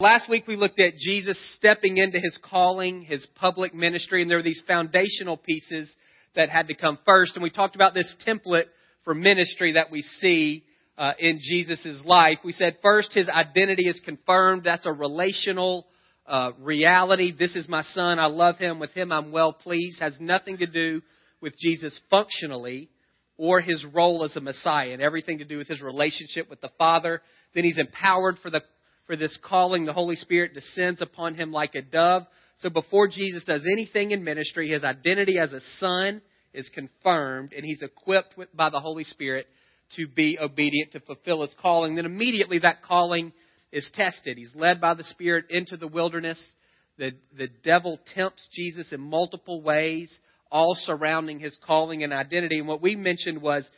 Last week we looked at Jesus stepping into his calling, his public ministry, and there were these foundational pieces that had to come first. And we talked about this template for ministry that we see uh, in Jesus' life. We said first his identity is confirmed. That's a relational uh, reality. This is my son. I love him. With him I'm well pleased. Has nothing to do with Jesus functionally or his role as a Messiah and everything to do with his relationship with the Father. Then he's empowered for the for this calling. The Holy Spirit descends upon him like a dove. So before Jesus does anything in ministry, his identity as a son is confirmed and he's equipped with, by the Holy Spirit to be obedient to fulfill his calling. Then immediately that calling is tested. He's led by the Spirit into the wilderness. The, the devil tempts Jesus in multiple ways, all surrounding his calling and identity. And what we mentioned was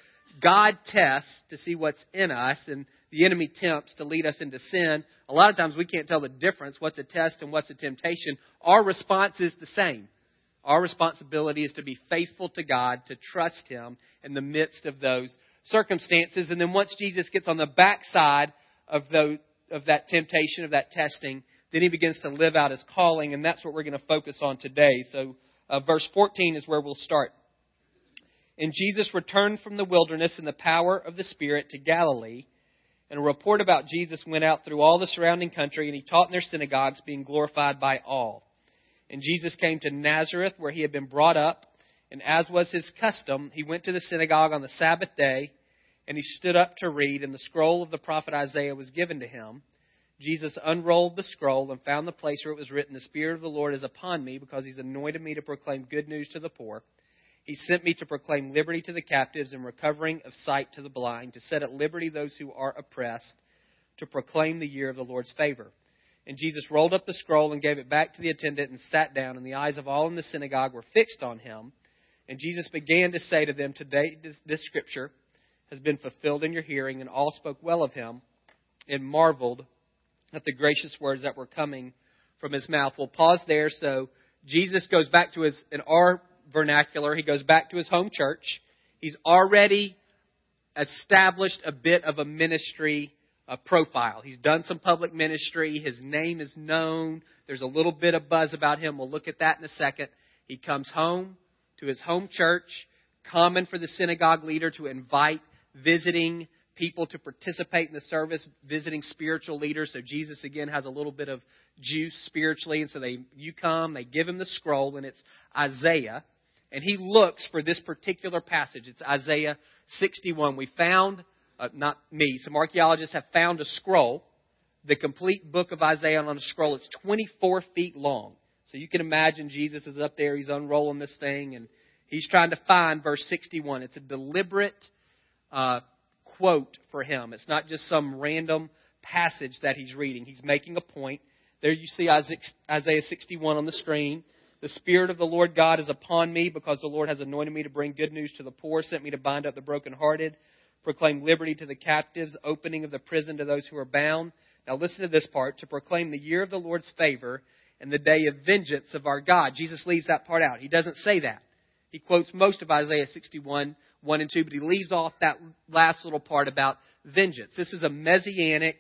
God tests to see what's in us, and the enemy tempts to lead us into sin. A lot of times we can't tell the difference what's a test and what's a temptation. Our response is the same. Our responsibility is to be faithful to God, to trust Him in the midst of those circumstances. And then once Jesus gets on the backside of, those, of that temptation, of that testing, then he begins to live out his calling, and that's what we're going to focus on today. So, uh, verse 14 is where we'll start. And Jesus returned from the wilderness in the power of the Spirit to Galilee. And a report about Jesus went out through all the surrounding country, and he taught in their synagogues, being glorified by all. And Jesus came to Nazareth, where he had been brought up. And as was his custom, he went to the synagogue on the Sabbath day, and he stood up to read, and the scroll of the prophet Isaiah was given to him. Jesus unrolled the scroll and found the place where it was written, The Spirit of the Lord is upon me, because he's anointed me to proclaim good news to the poor. He sent me to proclaim liberty to the captives and recovering of sight to the blind, to set at liberty those who are oppressed, to proclaim the year of the Lord's favor. And Jesus rolled up the scroll and gave it back to the attendant and sat down, and the eyes of all in the synagogue were fixed on him. And Jesus began to say to them, Today this, this scripture has been fulfilled in your hearing, and all spoke well of him and marveled at the gracious words that were coming from his mouth. We'll pause there. So Jesus goes back to his, in our vernacular, he goes back to his home church. He's already established a bit of a ministry uh, profile. He's done some public ministry. His name is known. There's a little bit of buzz about him. We'll look at that in a second. He comes home to his home church. Common for the synagogue leader to invite visiting people to participate in the service, visiting spiritual leaders. So Jesus again has a little bit of juice spiritually, and so they you come, they give him the scroll, and it's Isaiah, and he looks for this particular passage. It's Isaiah 61. We found, uh, not me, some archaeologists have found a scroll, the complete book of Isaiah on a scroll. It's 24 feet long. So you can imagine Jesus is up there, he's unrolling this thing, and he's trying to find verse 61. It's a deliberate uh, quote for him. It's not just some random passage that he's reading. He's making a point. There you see Isaiah 61 on the screen. The Spirit of the Lord God is upon me because the Lord has anointed me to bring good news to the poor, sent me to bind up the brokenhearted, proclaim liberty to the captives, opening of the prison to those who are bound. Now listen to this part to proclaim the year of the Lord's favor and the day of vengeance of our God. Jesus leaves that part out. He doesn't say that. He quotes most of Isaiah 61 1 and 2, but he leaves off that last little part about vengeance. This is a messianic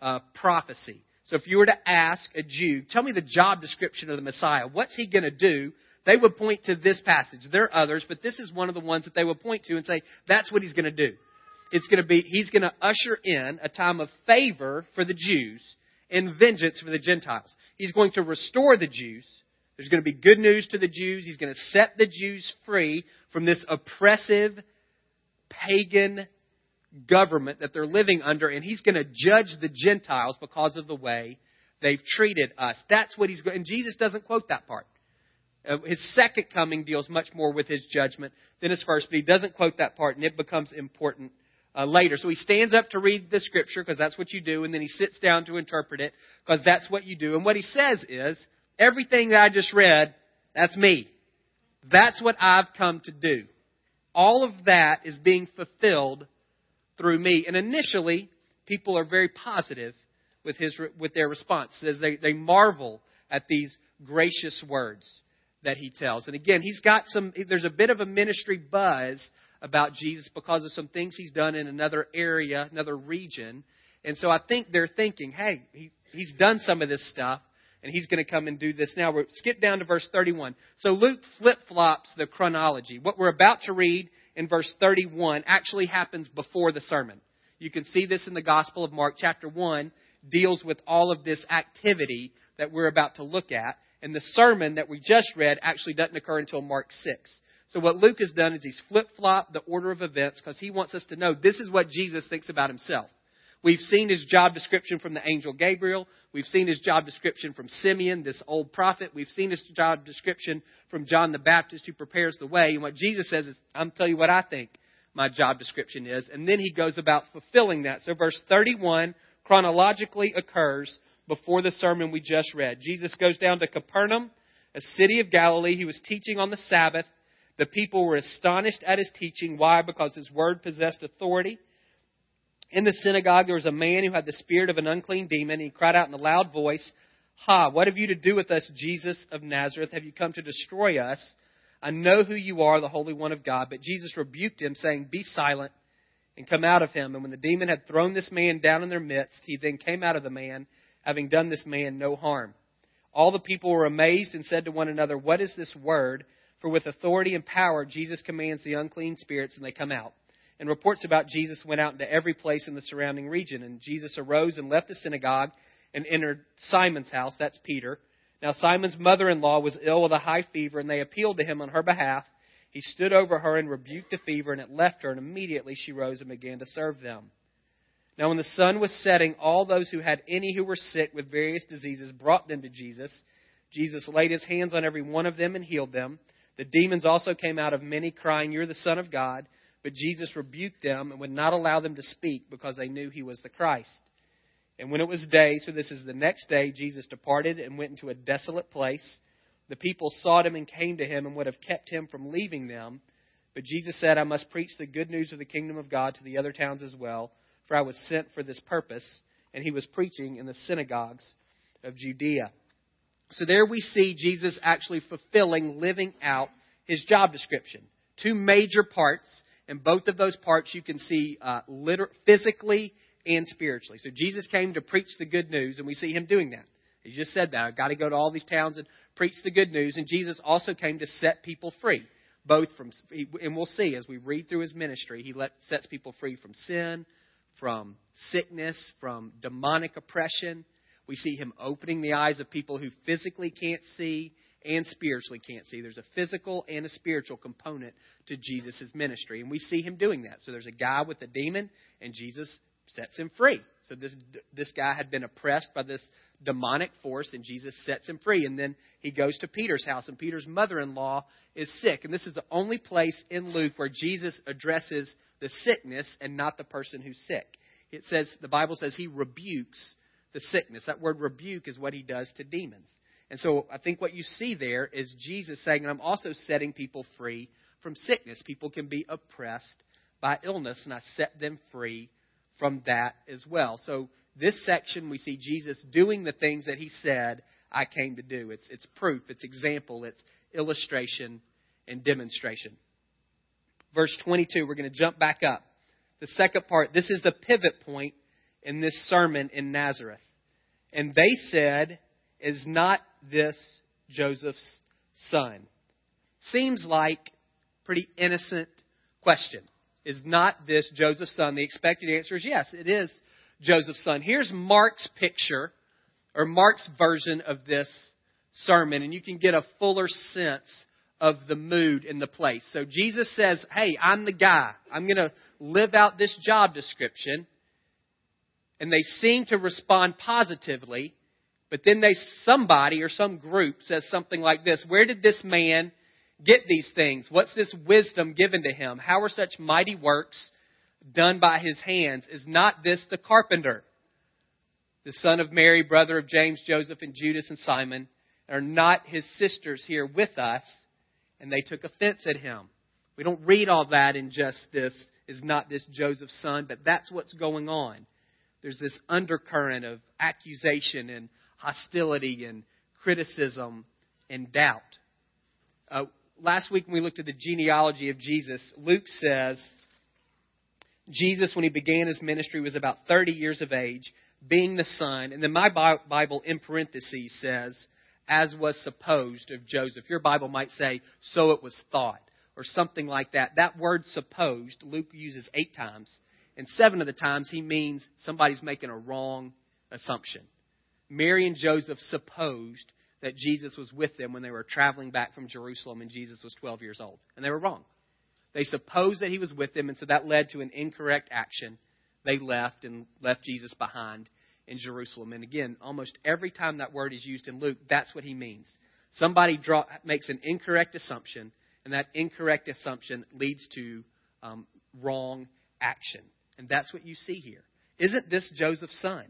uh, prophecy. So if you were to ask a Jew, tell me the job description of the Messiah, what's he going to do? They would point to this passage. There are others, but this is one of the ones that they would point to and say, that's what he's going to do. It's going to be, he's going to usher in a time of favor for the Jews and vengeance for the Gentiles. He's going to restore the Jews there's going to be good news to the Jews. He's going to set the Jews free from this oppressive, pagan government that they're living under, and he's going to judge the Gentiles because of the way they've treated us. That's what he's going. And Jesus doesn't quote that part. Uh, his second coming deals much more with his judgment than his first, but he doesn't quote that part, and it becomes important uh, later. So he stands up to read the scripture because that's what you do, and then he sits down to interpret it because that's what you do. And what he says is, Everything that I just read, that's me. That's what I've come to do. All of that is being fulfilled through me. And initially, people are very positive with his with their response as they, they marvel at these gracious words that he tells. And again, he's got some there's a bit of a ministry buzz about Jesus because of some things he's done in another area, another region. And so I think they're thinking, hey, he, he's done some of this stuff, and he's going to come and do this now. We're, skip down to verse 31. So Luke flip flops the chronology. What we're about to read in verse 31 actually happens before the sermon. You can see this in the Gospel of Mark, chapter 1 deals with all of this activity that we're about to look at. And the sermon that we just read actually doesn't occur until Mark 6. So what Luke has done is he's flip flopped the order of events because he wants us to know this is what Jesus thinks about himself. We've seen his job description from the angel Gabriel. We've seen his job description from Simeon, this old prophet. We've seen his job description from John the Baptist who prepares the way. And what Jesus says is, I'm tell you what I think my job description is. And then he goes about fulfilling that. So verse 31 chronologically occurs before the sermon we just read. Jesus goes down to Capernaum, a city of Galilee. He was teaching on the Sabbath. The people were astonished at his teaching. Why? Because his word possessed authority. In the synagogue, there was a man who had the spirit of an unclean demon. He cried out in a loud voice, Ha, what have you to do with us, Jesus of Nazareth? Have you come to destroy us? I know who you are, the Holy One of God. But Jesus rebuked him, saying, Be silent and come out of him. And when the demon had thrown this man down in their midst, he then came out of the man, having done this man no harm. All the people were amazed and said to one another, What is this word? For with authority and power, Jesus commands the unclean spirits, and they come out and reports about Jesus went out into every place in the surrounding region. And Jesus arose and left the synagogue and entered Simon's house. That's Peter. Now, Simon's mother in law was ill with a high fever, and they appealed to him on her behalf. He stood over her and rebuked the fever, and it left her, and immediately she rose and began to serve them. Now, when the sun was setting, all those who had any who were sick with various diseases brought them to Jesus. Jesus laid his hands on every one of them and healed them. The demons also came out of many, crying, You're the Son of God. But Jesus rebuked them and would not allow them to speak because they knew he was the Christ. And when it was day, so this is the next day, Jesus departed and went into a desolate place. The people sought him and came to him and would have kept him from leaving them. But Jesus said, I must preach the good news of the kingdom of God to the other towns as well, for I was sent for this purpose. And he was preaching in the synagogues of Judea. So there we see Jesus actually fulfilling, living out his job description. Two major parts and both of those parts you can see uh, liter- physically and spiritually. So Jesus came to preach the good news, and we see him doing that. He just said that. I've got to go to all these towns and preach the good news. And Jesus also came to set people free, both from, and we'll see as we read through his ministry, he let, sets people free from sin, from sickness, from demonic oppression. We see him opening the eyes of people who physically can't see and spiritually can't see. There's a physical and a spiritual component to Jesus' ministry, and we see him doing that. So there's a guy with a demon, and Jesus sets him free. So this this guy had been oppressed by this demonic force, and Jesus sets him free. And then he goes to Peter's house, and Peter's mother-in-law is sick. And this is the only place in Luke where Jesus addresses the sickness and not the person who's sick. It says the Bible says he rebukes the sickness. That word rebuke is what he does to demons. And so I think what you see there is Jesus saying, I'm also setting people free from sickness. People can be oppressed by illness, and I set them free from that as well. So this section, we see Jesus doing the things that he said I came to do. It's, it's proof, it's example, it's illustration and demonstration. Verse 22, we're going to jump back up. The second part, this is the pivot point in this sermon in Nazareth. And they said, Is not this Joseph's son? Seems like pretty innocent question. Is not this Joseph's son? The expected answer is yes, it is Joseph's son. Here's Mark's picture, or Mark's version of this sermon, and you can get a fuller sense of the mood in the place. So Jesus says, Hey, I'm the guy. I'm going to live out this job description. And they seem to respond positively. But then they, somebody or some group says something like this Where did this man get these things? What's this wisdom given to him? How are such mighty works done by his hands? Is not this the carpenter, the son of Mary, brother of James, Joseph, and Judas and Simon? Are not his sisters here with us? And they took offense at him. We don't read all that in just this, is not this Joseph's son, but that's what's going on. There's this undercurrent of accusation and hostility and criticism and doubt. Uh, last week when we looked at the genealogy of Jesus, Luke says Jesus, when he began his ministry, was about 30 years of age. being the son. And then my Bible in parentheses says, as was supposed of Joseph. Your Bible might say, so it was thought, or something like that. That word supposed, Luke uses eight times. And seven of the times he means somebody's making a wrong assumption. Mary and Joseph supposed that Jesus was with them when they were traveling back from Jerusalem and Jesus was 12 years old. And they were wrong. They supposed that he was with them, and so that led to an incorrect action. They left and left Jesus behind in Jerusalem. And again, almost every time that word is used in Luke, that's what he means. Somebody draw, makes an incorrect assumption, and that incorrect assumption leads to um, wrong action. And that's what you see here. Isn't this Joseph's son?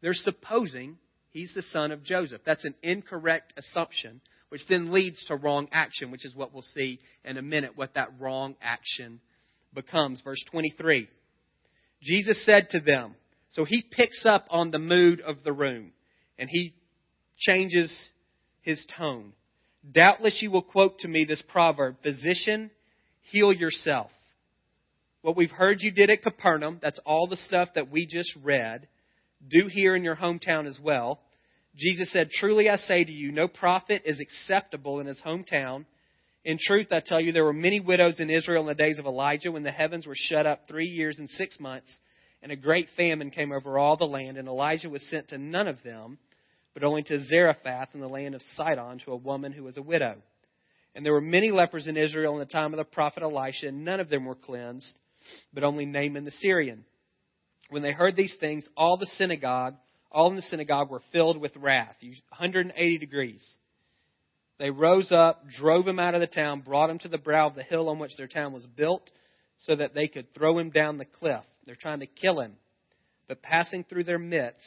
They're supposing he's the son of Joseph. That's an incorrect assumption, which then leads to wrong action, which is what we'll see in a minute, what that wrong action becomes. Verse 23. Jesus said to them, so he picks up on the mood of the room and he changes his tone. Doubtless you will quote to me this proverb Physician, heal yourself. What we've heard you did at Capernaum, that's all the stuff that we just read, do here in your hometown as well. Jesus said, Truly I say to you, no prophet is acceptable in his hometown. In truth, I tell you, there were many widows in Israel in the days of Elijah when the heavens were shut up three years and six months and a great famine came over all the land, and Elijah was sent to none of them, but only to Zarephath in the land of Sidon to a woman who was a widow. And there were many lepers in Israel in the time of the prophet Elisha, and none of them were cleansed, but only Naaman the Syrian. When they heard these things, all the synagogue, all in the synagogue were filled with wrath, 180 degrees. They rose up, drove him out of the town, brought him to the brow of the hill on which their town was built, so that they could throw him down the cliff. They're trying to kill him. But passing through their midst,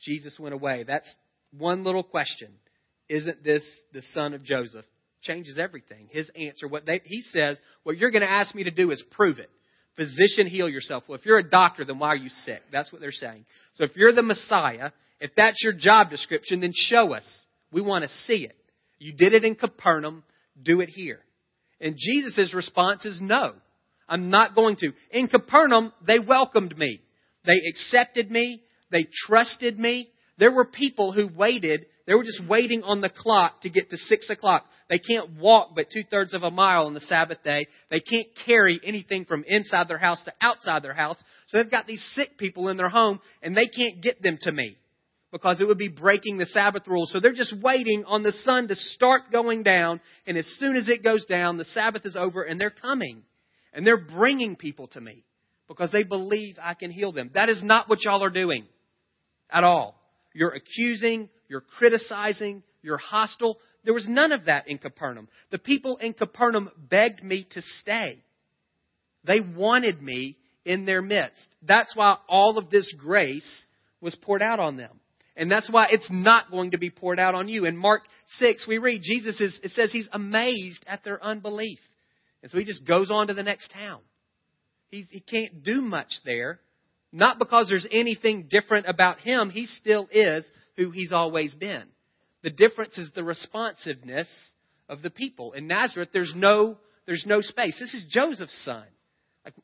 Jesus went away. That's one little question. Isn't this the son of Joseph? Changes everything. His answer, what they, he says, what you're going to ask me to do is prove it. Physician, heal yourself. Well, if you're a doctor, then why are you sick? That's what they're saying. So if you're the Messiah, if that's your job description, then show us. We want to see it. You did it in Capernaum, do it here. And Jesus' response is no. I'm not going to. In Capernaum, they welcomed me. They accepted me. They trusted me. There were people who waited. They were just waiting on the clock to get to six o'clock. They can't walk but two thirds of a mile on the Sabbath day. They can't carry anything from inside their house to outside their house. So they've got these sick people in their home and they can't get them to me because it would be breaking the Sabbath rules. So they're just waiting on the sun to start going down. And as soon as it goes down, the Sabbath is over and they're coming. And they're bringing people to me because they believe I can heal them. That is not what y'all are doing at all. You're accusing, you're criticizing, you're hostile. There was none of that in Capernaum. The people in Capernaum begged me to stay. They wanted me in their midst. That's why all of this grace was poured out on them. And that's why it's not going to be poured out on you. In Mark 6, we read, Jesus is, it says he's amazed at their unbelief. And so he just goes on to the next town. He, he can't do much there. Not because there's anything different about him. He still is who he's always been. The difference is the responsiveness of the people. In Nazareth, there's no, there's no space. This is Joseph's son. Like,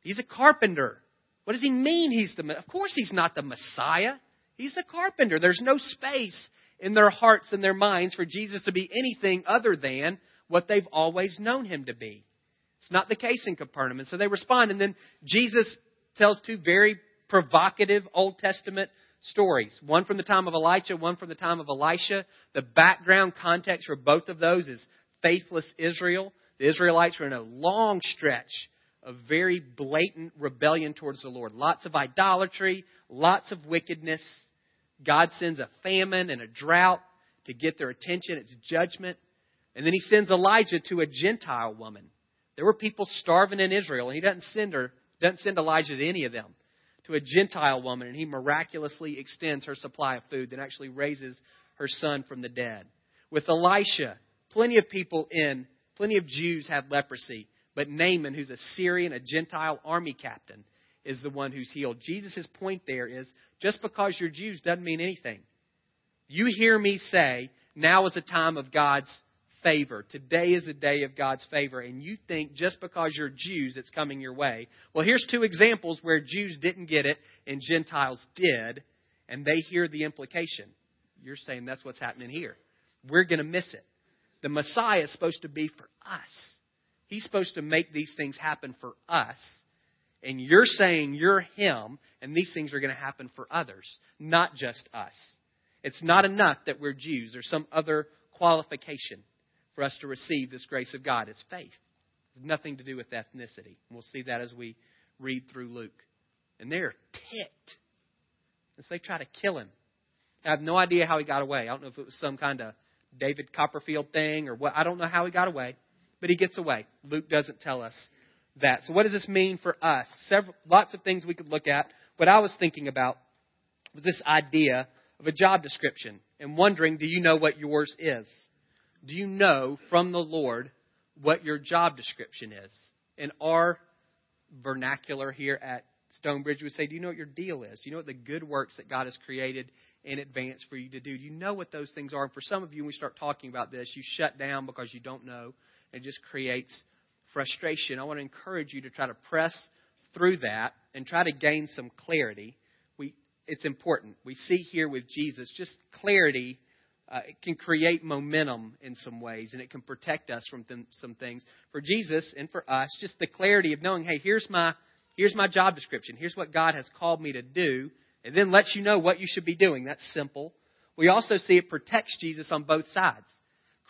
he's a carpenter. What does he mean he's the, of course he's not the Messiah. He's a carpenter. There's no space in their hearts and their minds for Jesus to be anything other than what they've always known him to be. It's not the case in Capernaum. And so they respond. And then Jesus tells two very provocative Old Testament stories. One from the time of Elijah, one from the time of Elisha. The background context for both of those is faithless Israel. The Israelites were in a long stretch of very blatant rebellion towards the Lord. Lots of idolatry, lots of wickedness. God sends a famine and a drought to get their attention. It's judgment. And then he sends Elijah to a Gentile woman. There were people starving in Israel, and he doesn't send her, doesn't send Elijah to any of them, to a Gentile woman, and he miraculously extends her supply of food, and actually raises her son from the dead. With Elisha, plenty of people in, plenty of Jews had leprosy, but Naaman, who's a Syrian, a Gentile army captain, is the one who's healed. Jesus' point there is just because you're Jews doesn't mean anything. You hear me say, now is a time of God's favor. Today is a day of God's favor. And you think just because you're Jews, it's coming your way. Well, here's two examples where Jews didn't get it and Gentiles did. and they hear the implication. You're saying that's what's happening here. We're going to miss it. The Messiah is supposed to be for us. He's supposed to make these things happen for us. And you're saying you're Him, and these things are going to happen for others, not just us. It's not enough that we're Jews. There's some other qualification for us to receive this grace of God. It's faith. It's nothing to do with ethnicity. We'll see that as we read through Luke. And they're ticked. So they try to kill him. I have no idea how he got away. I don't know if it was some kind of David Copperfield thing or what. I don't know how he got away, but he gets away. Luke doesn't tell us that. So what does this mean for us? Several, lots of things we could look at. What I was thinking about was this idea of a job description and wondering, do you know what yours is? Do you know from the Lord what your job description is? In our vernacular here at StoneBridge, we say, Do you know what your deal is? Do you know what the good works that God has created in advance for you to do? Do you know what those things are? And for some of you, when we start talking about this, you shut down because you don't know. It just creates frustration. I want to encourage you to try to press through that and try to gain some clarity. We, it's important. We see here with Jesus just clarity uh, it can create momentum in some ways, and it can protect us from th- some things. For Jesus and for us, just the clarity of knowing, hey, here's my here's my job description. Here's what God has called me to do, and then lets you know what you should be doing. That's simple. We also see it protects Jesus on both sides.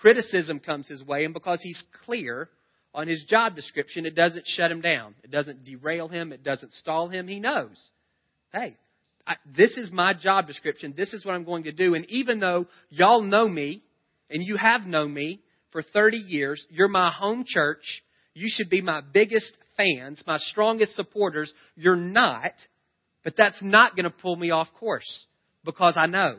Criticism comes his way, and because he's clear on his job description, it doesn't shut him down. It doesn't derail him. It doesn't stall him. He knows, hey, I, this is my job description. This is what I'm going to do. And even though y'all know me, and you have known me for 30 years, you're my home church, you should be my biggest fans, my strongest supporters. You're not, but that's not going to pull me off course because I know.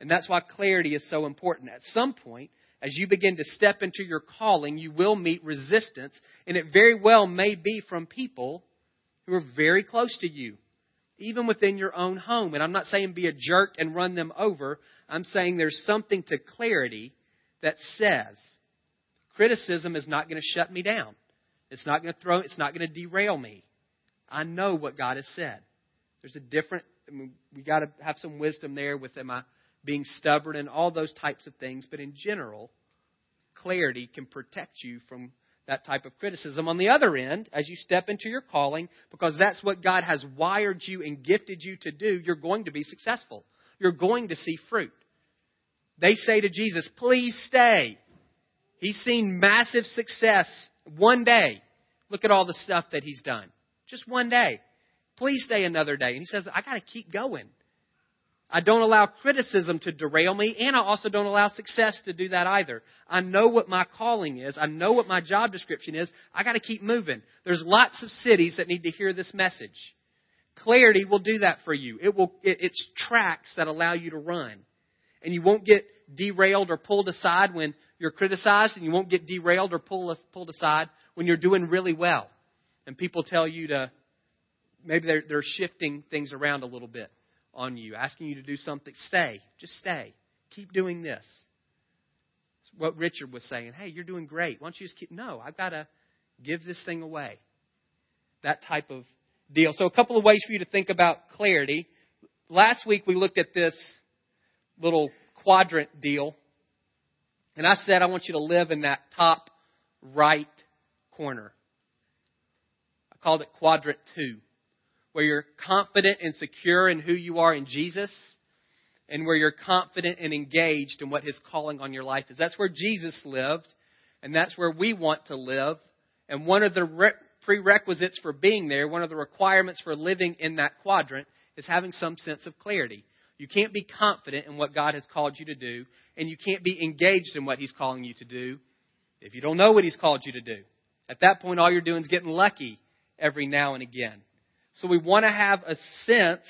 And that's why clarity is so important. At some point, as you begin to step into your calling, you will meet resistance, and it very well may be from people who are very close to you even within your own home. And I'm not saying be a jerk and run them over. I'm saying there's something to clarity that says criticism is not going to shut me down. It's not going to throw, it's not going to derail me. I know what God has said. There's a different, I mean, we got to have some wisdom there with am I being stubborn and all those types of things. But in general, clarity can protect you from that type of criticism. On the other end, as you step into your calling, because that's what God has wired you and gifted you to do, you're going to be successful. You're going to see fruit. They say to Jesus, please stay. He's seen massive success one day. Look at all the stuff that he's done. Just one day. Please stay another day. And he says, I got to keep going. I don't allow criticism to derail me, and I also don't allow success to do that either. I know what my calling is. I know what my job description is. I got to keep moving. There's lots of cities that need to hear this message. Clarity will do that for you. It will, it, it's tracks that allow you to run. And you won't get derailed or pulled aside when you're criticized, and you won't get derailed or pulled, pulled aside when you're doing really well. And people tell you to, maybe they're, they're shifting things around a little bit on you, asking you to do something. Stay. Just stay. Keep doing this. It's what Richard was saying. Hey, you're doing great. Why don't you just keep. No, I've got to give this thing away. That type of deal. So, a couple of ways for you to think about clarity. Last week we looked at this little quadrant deal. And I said, I want you to live in that top right corner. I called it quadrant two where you're confident and secure in who you are in Jesus, and where you're confident and engaged in what His calling on your life is. That's where Jesus lived, and that's where we want to live. And one of the re- prerequisites for being there, one of the requirements for living in that quadrant, is having some sense of clarity. You can't be confident in what God has called you to do, and you can't be engaged in what He's calling you to do if you don't know what He's called you to do. At that point, all you're doing is getting lucky every now and again. So we want to have a sense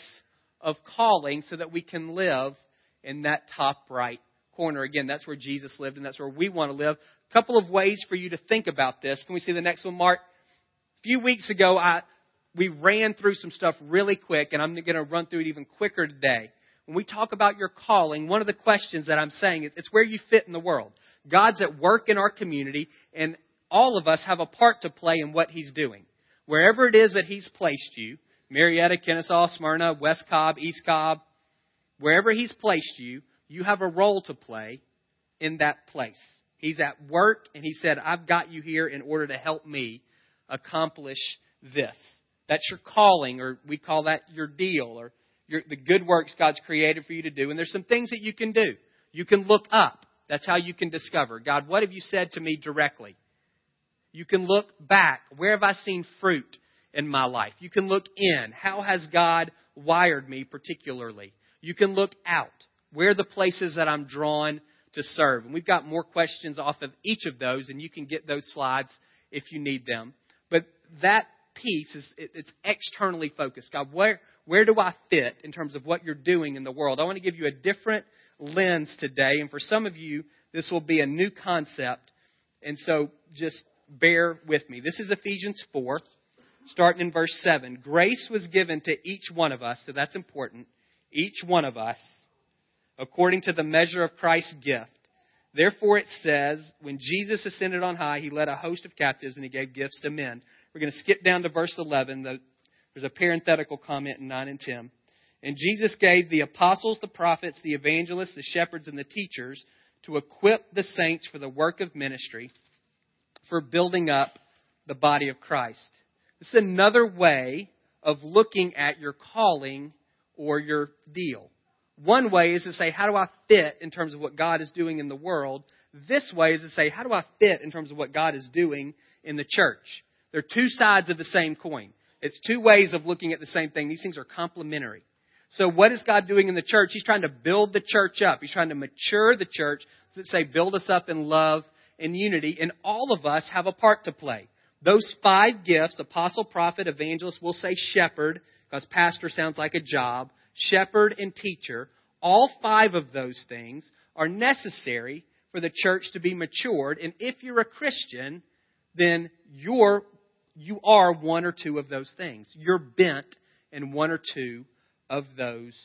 of calling so that we can live in that top right corner. Again, that's where Jesus lived and that's where we want to live. A couple of ways for you to think about this. Can we see the next one, Mark? A few weeks ago, I, we ran through some stuff really quick and I'm going to run through it even quicker today. When we talk about your calling, one of the questions that I'm saying is it's where you fit in the world. God's at work in our community and all of us have a part to play in what He's doing wherever it is that He's placed you, Marietta, Kennesaw, Smyrna, West Cobb, East Cobb, Wherever He's placed you, you have a role to play in that place. He's at work, and He said, I've got you here in order to help me accomplish this. That's your calling, or we call that your deal, or your, the good works God's created for you to do. And there's some things that you can do. You can look up. That's how you can discover God, what have you said to me directly? You can look back. Where have I seen fruit in my life? You can look in. How has God wired me particularly? You can look out. Where are the places that I'm drawn to serve? And we've got more questions off of each of those, and you can get those slides if you need them. But that piece is it's externally focused. God, where where do I fit in terms of what you're doing in the world? I want to give you a different lens today, and for some of you, this will be a new concept. And so just bear with me. This is Ephesians 4, starting in verse 7. Grace was given to each one of us, so that's important. Each one of us, according to the measure of Christ's gift. Therefore, it says, when Jesus ascended on high, he led a host of captives and he gave gifts to men. We're going to skip down to verse 11. There's a parenthetical comment in 9 and 10. And Jesus gave the apostles, the prophets, the evangelists, the shepherds, and the teachers to equip the saints for the work of ministry, for building up the body of Christ. This is another way of looking at your calling or your deal. One way is to say, how do I fit in terms of what God is doing in the world? This way is to say, how do I fit in terms of what God is doing in the church? They're two sides of the same coin. It's two ways of looking at the same thing. These things are complementary. So what is God doing in the church? He's trying to build the church up. He's trying to mature the church. Let's say build us up in love and unity. And all of us have a part to play. Those five gifts, apostle, prophet, evangelist, we'll say shepherd, because pastor sounds like a job, shepherd and teacher, all five of those things are necessary for the church to be matured. And if you're a Christian, then you're, you are one or two of those things. You're bent in one or two of those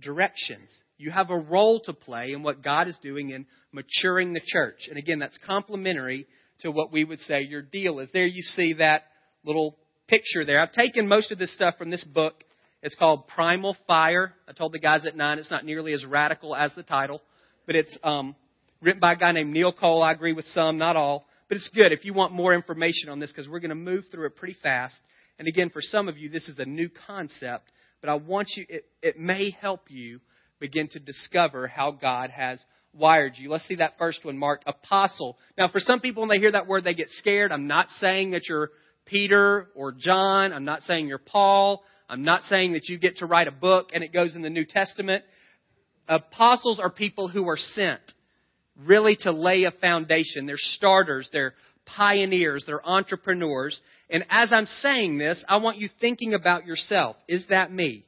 directions. You have a role to play in what God is doing in maturing the church. And again, that's complementary to what we would say your deal is. There you see that little picture there. I've taken most of this stuff from this book. It's called Primal Fire. I told the guys at nine it's not nearly as radical as the title, but it's um, written by a guy named Neil Cole. I agree with some, not all. But it's good if you want more information on this because we're going to move through it pretty fast. And again, for some of you, this is a new concept, but I want you, it, it may help you begin to discover how God has wired you. Let's see that first one marked apostle. Now, for some people, when they hear that word, they get scared. I'm not saying that you're Peter or John. I'm not saying you're Paul. I'm not saying that you get to write a book and it goes in the New Testament. Apostles are people who are sent really to lay a foundation. They're starters. They're pioneers. They're entrepreneurs. And as I'm saying this, I want you thinking about yourself. Is that me?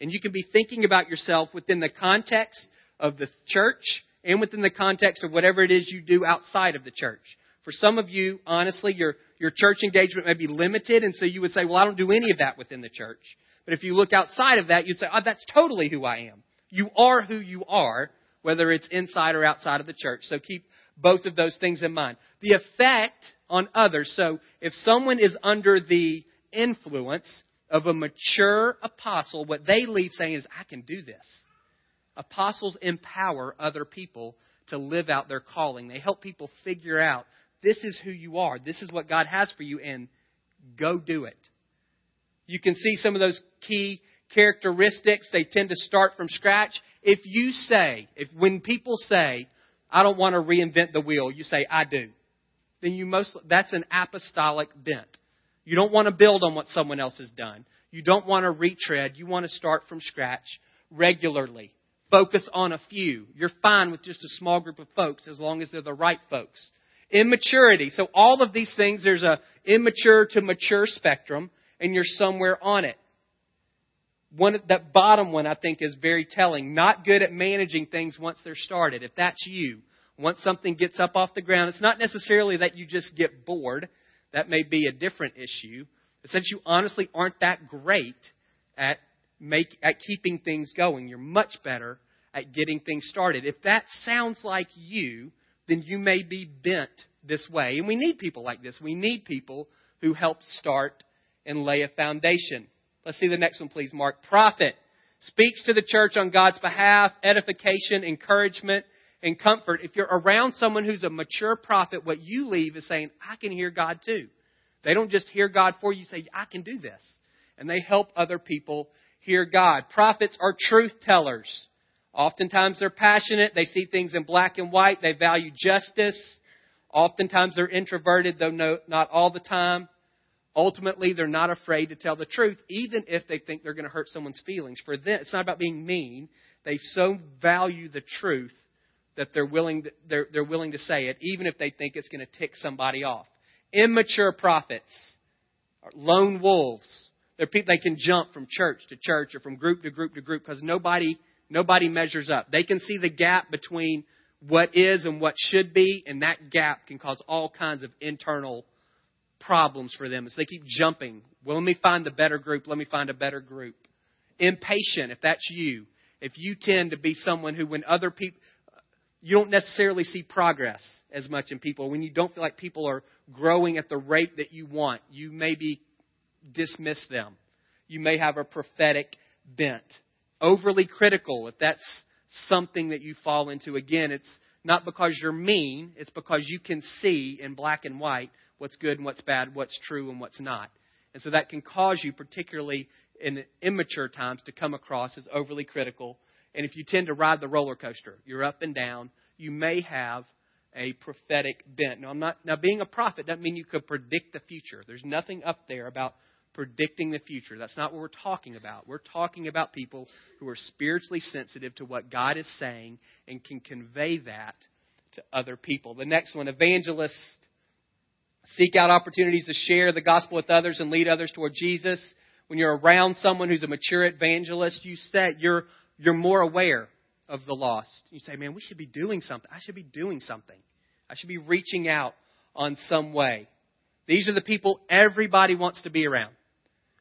And you can be thinking about yourself within the context of the church and within the context of whatever it is you do outside of the church. For some of you, honestly, your, your church engagement may be limited, and so you would say, well, I don't do any of that within the church. But if you look outside of that, you'd say, oh, that's totally who I am. You are who you are, whether it's inside or outside of the church. So keep both of those things in mind. The effect on others. So if someone is under the influence of a mature apostle, what they leave saying is, I can do this. Apostles empower other people to live out their calling. They help people figure out this is who you are, this is what God has for you, and go do it. You can see some of those key characteristics. They tend to start from scratch. If you say, if when people say, I don't want to reinvent the wheel, you say, I do, then you most, that's an apostolic bent. You don't want to build on what someone else has done. You don't want to retread. You want to start from scratch regularly. Focus on a few. You're fine with just a small group of folks as long as they're the right folks. Immaturity. So all of these things, there's a immature to mature spectrum, and you're somewhere on it. One, that bottom one I think is very telling. Not good at managing things once they're started. If that's you, once something gets up off the ground, it's not necessarily that you just get bored. That may be a different issue. But since you honestly aren't that great at make at keeping things going, you're much better at getting things started. If that sounds like you, then you may be bent this way. And we need people like this. We need people who help start and lay a foundation. Let's see the next one, please, Mark. Prophet. speaks to the church on God's behalf, edification, encouragement, and comfort. If you're around someone who's a mature prophet, what you leave is saying, I can hear God too. They don't just hear God for you, say, I can do this. And they help other people hear God. Prophets are truth tellers. Oftentimes they're passionate. They see things in black and white. They value justice. Oftentimes they're introverted, though no, not all the time. Ultimately, they're not afraid to tell the truth, even if they think they're going to hurt someone's feelings. For them, it's not about being mean. They so value the truth that they're willing to, they're, they're willing to say it, even if they think it's going to tick somebody off. Immature prophets, lone wolves. They're people they can jump from church to church or from group to group to group because nobody nobody measures up. They can see the gap between what is and what should be, and that gap can cause all kinds of internal problems for them. So they keep jumping. Well, let me find the better group. Let me find a better group. Impatient, if that's you. If you tend to be someone who, when other people, you don't necessarily see progress as much in people. When you don't feel like people are growing at the rate that you want, you maybe dismiss them. You may have a prophetic bent. Overly critical, if that's something that you fall into, again, it's not because you're mean, it's because you can see in black and white what's good and what's bad, what's true and what's not. And so that can cause you, particularly in immature times, to come across as overly critical. And if you tend to ride the roller coaster, you're up and down, you may have a prophetic bent. Now, I'm not, now being a prophet doesn't mean you could predict the future. There's nothing up there about predicting the future. That's not what we're talking about. We're talking about people who are spiritually sensitive to what God is saying and can convey that to other people. The next one, evangelists seek out opportunities to share the gospel with others and lead others toward Jesus. When you're around someone who's a mature evangelist, you set you're you're more aware of the lost. You say, "Man, we should be doing something. I should be doing something. I should be reaching out on some way." These are the people everybody wants to be around.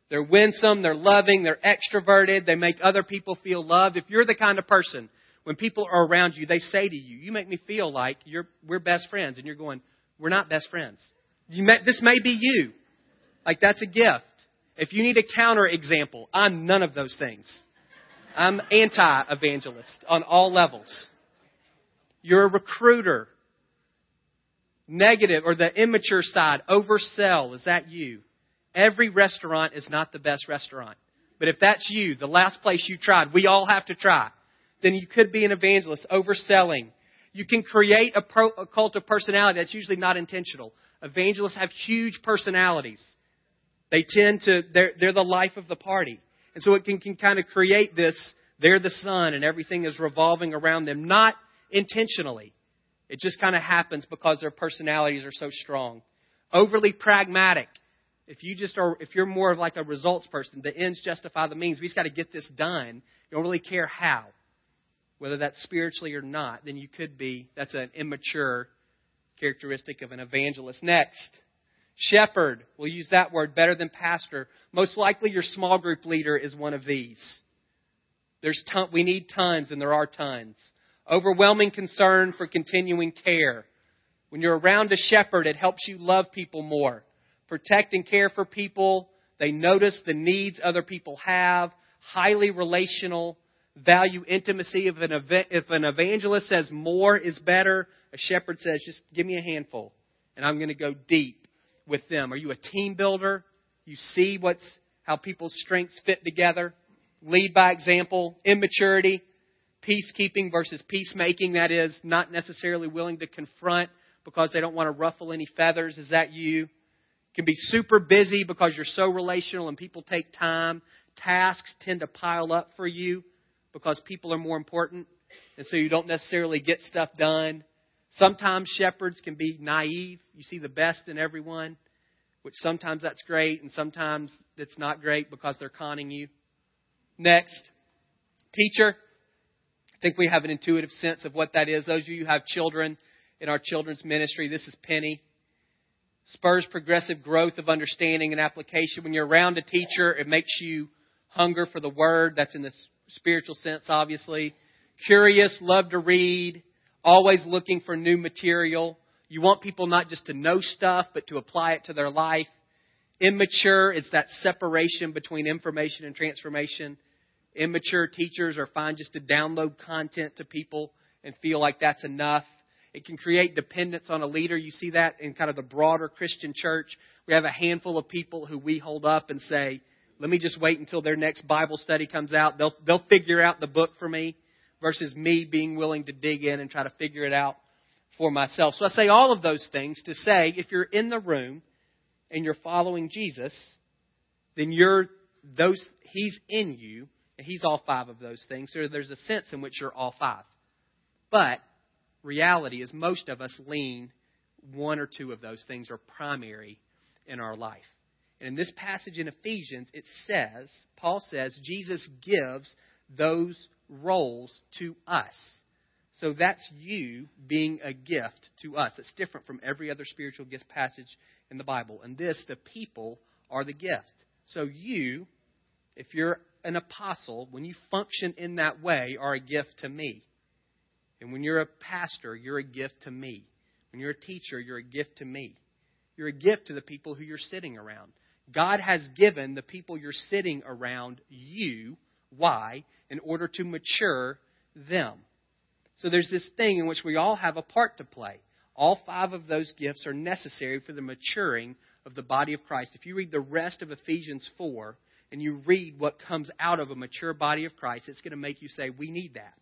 They're winsome, they're loving, they're extroverted, they make other people feel loved. If you're the kind of person, when people are around you, they say to you, You make me feel like you're, we're best friends. And you're going, We're not best friends. You May, this may be you. Like, that's a gift. If you need a counter example, I'm none of those things. I'm anti evangelist on all levels. You're a recruiter. Negative, or the immature side, oversell. Is that you? Every restaurant is not the best restaurant. But if that's you, the last place you tried, we all have to try, then you could be an evangelist, overselling. You can create a, pro, a cult of personality that's usually not intentional. Evangelists have huge personalities. They tend to, they're, they're the life of the party. And so it can, can kind of create this, they're the sun and everything is revolving around them, not intentionally. It just kind of happens because their personalities are so strong. Overly pragmatic. If you just are, if you're more of like a results person, the ends justify the means. We just got to get this done. You don't really care how, whether that's spiritually or not. Then you could be. That's an immature characteristic of an evangelist. Next, shepherd. We'll use that word better than pastor. Most likely, your small group leader is one of these. There's ton, we need tons, and there are tons. Overwhelming concern for continuing care. When you're around a shepherd, it helps you love people more protect and care for people. They notice the needs other people have, highly relational, value intimacy. If an, if an evangelist says more is better, a shepherd says, just give me a handful and I'm going to go deep with them. Are you a team builder? You see what's, how people's strengths fit together. Lead by example. Immaturity. Peacekeeping versus peacemaking. That is, not necessarily willing to confront because they don't want to ruffle any feathers. Is that you? can be super busy because you're so relational and people take time. Tasks tend to pile up for you because people are more important. And so you don't necessarily get stuff done. Sometimes shepherds can be naive. You see the best in everyone, which sometimes that's great and sometimes it's not great because they're conning you. Next, teacher. I think we have an intuitive sense of what that is. Those of you who have children in our children's ministry, this is Penny spurs progressive growth of understanding and application. When you're around a teacher, it makes you hunger for the word. That's in the spiritual sense, obviously. Curious, love to read, always looking for new material. You want people not just to know stuff, but to apply it to their life. Immature, it's that separation between information and transformation. immature teachers are fine just to download content to people and feel like that's enough. It can create dependence on a leader. You see that in kind of the broader Christian church. We have a handful of people who we hold up and say, let me just wait until their next Bible study comes out. They'll, they'll figure out the book for me versus me being willing to dig in and try to figure it out for myself. So I say all of those things to say if you're in the room and you're following Jesus, then you're those he's in you and he's all five of those things. So there's a sense in which you're all five. But reality is most of us lean one or two of those things are primary in our life. And in this passage in Ephesians, it says, Paul says, Jesus gives those roles to us. So that's you being a gift to us. It's different from every other spiritual gift passage in the Bible. And this, the people are the gift. So you, if you're an apostle, when you function in that way, are a gift to me. And when you're a pastor, you're a gift to me. When you're a teacher, you're a gift to me. You're a gift to the people who you're sitting around. God has given the people you're sitting around you. Why? In order to mature them. So there's this thing in which we all have a part to play. All five of those gifts are necessary for the maturing of the body of Christ. If you read the rest of Ephesians 4 and you read what comes out of a mature body of Christ, it's going to make you say, We need that.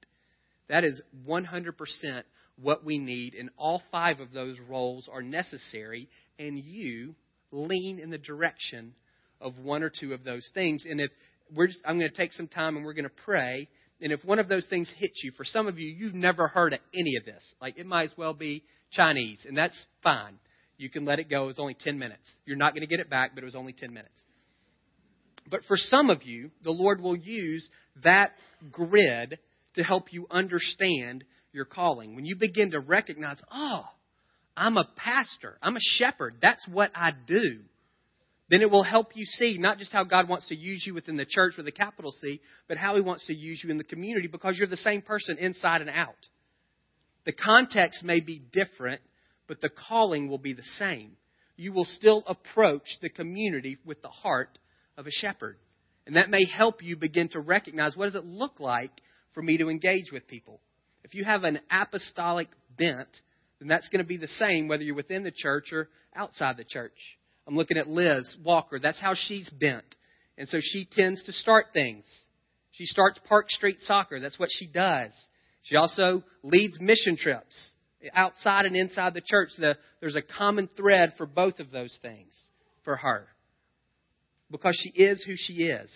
That is 100% what we need, and all five of those roles are necessary, and you lean in the direction of one or two of those things. And if we're just, I'm going to take some time and we're going to pray. And if one of those things hits you, for some of you, you've never heard of any of this. Like it might as well be Chinese, and that's fine. You can let it go. It was only 10 minutes. You're not going to get it back, but it was only 10 minutes. But for some of you, the Lord will use that grid to help you understand your calling. When you begin to recognize, oh, I'm a pastor, I'm a shepherd, that's what I do, then it will help you see not just how God wants to use you within the church with a capital C, but how He wants to use you in the community because you're the same person inside and out. The context may be different, but the calling will be the same. You will still approach the community with the heart of a shepherd. And that may help you begin to recognize what does it look like for me to engage with people. If you have an apostolic bent, then that's going to be the same whether you're within the church or outside the church. I'm looking at Liz Walker. That's how she's bent. And so she tends to start things. She starts Park Street Soccer. That's what she does. She also leads mission trips outside and inside the church. The, there's a common thread for both of those things for her because she is who she is.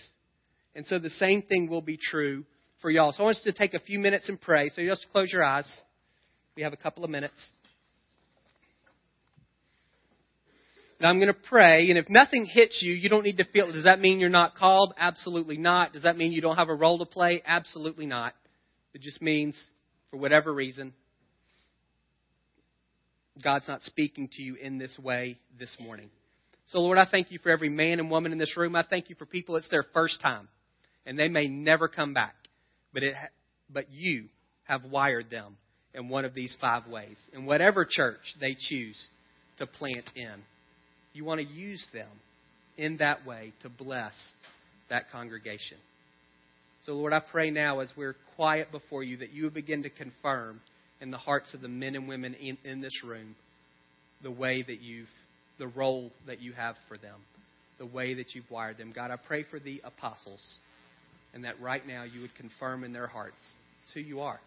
And so the same thing will be true for y'all. So I want us to take a few minutes and pray. So just close your eyes. We have a couple of minutes. I'm going to pray, and if nothing hits you, you don't need to feel. Does that mean you're not called? Absolutely not. Does that mean you don't have a role to play? Absolutely not. It just means, for whatever reason, God's not speaking to you in this way this morning. So, Lord, I thank you for every man and woman in this room. I thank you for people it's their first time, and they may never come back. But, it, but you have wired them in one of these five ways. In whatever church they choose to plant in, you want to use them in that way to bless that congregation. So, Lord, I pray now as we're quiet before you that you would begin to confirm in the hearts of the men and women in, in this room the way that you've, the role that you have for them, the way that you've wired them. God, I pray for the apostles and that right now you would confirm in their hearts who you are.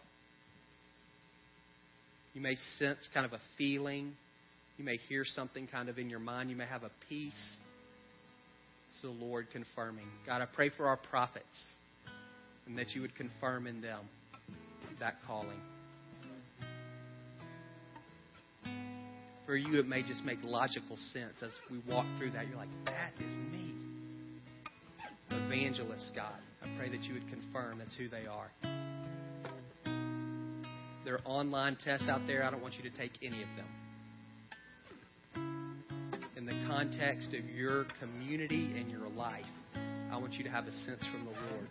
You may sense kind of a feeling. You may hear something kind of in your mind. You may have a peace. It's the Lord confirming. God, I pray for our prophets and that you would confirm in them that calling. For you, it may just make logical sense as we walk through that. You're like, that is me. Evangelist, God. I pray that you would confirm that's who they are. There are online tests out there. I don't want you to take any of them. Context of your community and your life, I want you to have a sense from the Lord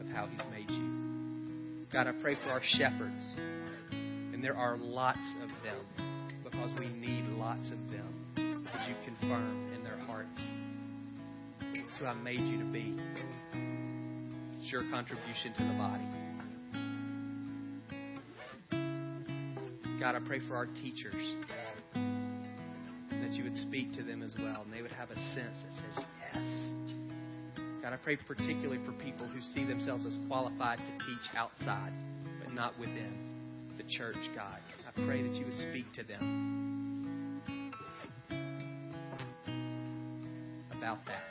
of how He's made you. God, I pray for our shepherds. And there are lots of them because we need lots of them. Would you confirm in their hearts? That's who I made you to be It's your contribution to the body. God, I pray for our teachers that you would speak to them as well, and they would have a sense that says, Yes. God, I pray particularly for people who see themselves as qualified to teach outside, but not within the church, God. I pray that you would speak to them about that.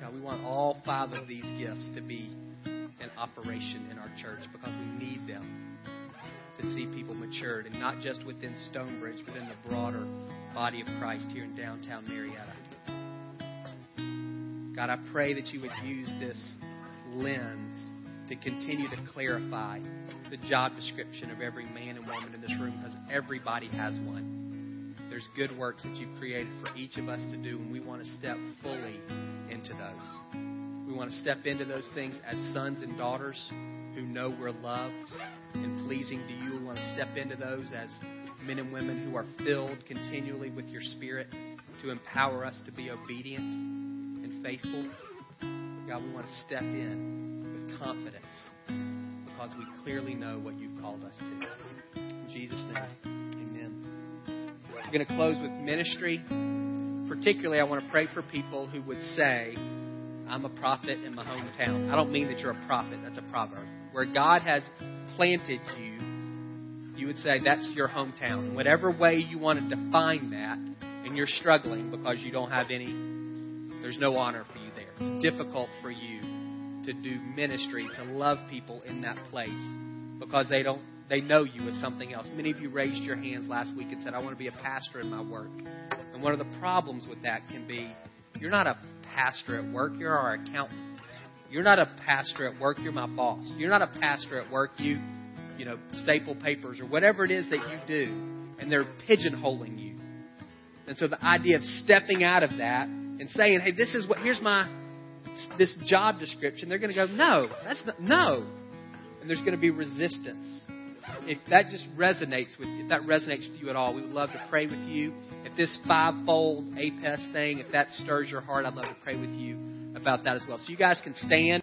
God, we want all five of these gifts to be in operation in our church because we need them see people matured, and not just within StoneBridge, but in the broader body of Christ here in downtown Marietta. God, I pray that you would use this lens to continue to clarify the job description of every man and woman in this room because everybody has one. There's good works that you've created for each of us to do, and we want to step fully into those. We want to step into those things as sons and daughters who know we're loved and pleasing to you. Want to step into those as men and women who are filled continually with your Spirit to empower us to be obedient and faithful. God, we want to step in with confidence because we clearly know what you've called us to. In Jesus' name, amen. We're going to close with ministry. Particularly, I want to pray for people who would say, I'm a prophet in my hometown. I don't mean that you're a prophet, that's a proverb. Where God has planted you, you would say that's your hometown. Whatever way you want to define that, and you're struggling because you don't have any, there's no honor for you there. It's difficult for you to do ministry, to love people in that place because they don't they know you as something else. Many of you raised your hands last week and said, I want to be a pastor in my work. And one of the problems with that can be you're not a pastor at work, you're our accountant. You're not a pastor at work, you're my boss. You're not a pastor at work, you you know, staple papers or whatever it is that you do, and they're pigeonholing you. And so the idea of stepping out of that and saying, "Hey, this is what here's my this job description," they're going to go, "No, that's not, no," and there's going to be resistance. If that just resonates with you, if that resonates with you at all, we would love to pray with you. If this fivefold APEST thing, if that stirs your heart, I'd love to pray with you about that as well. So you guys can stand.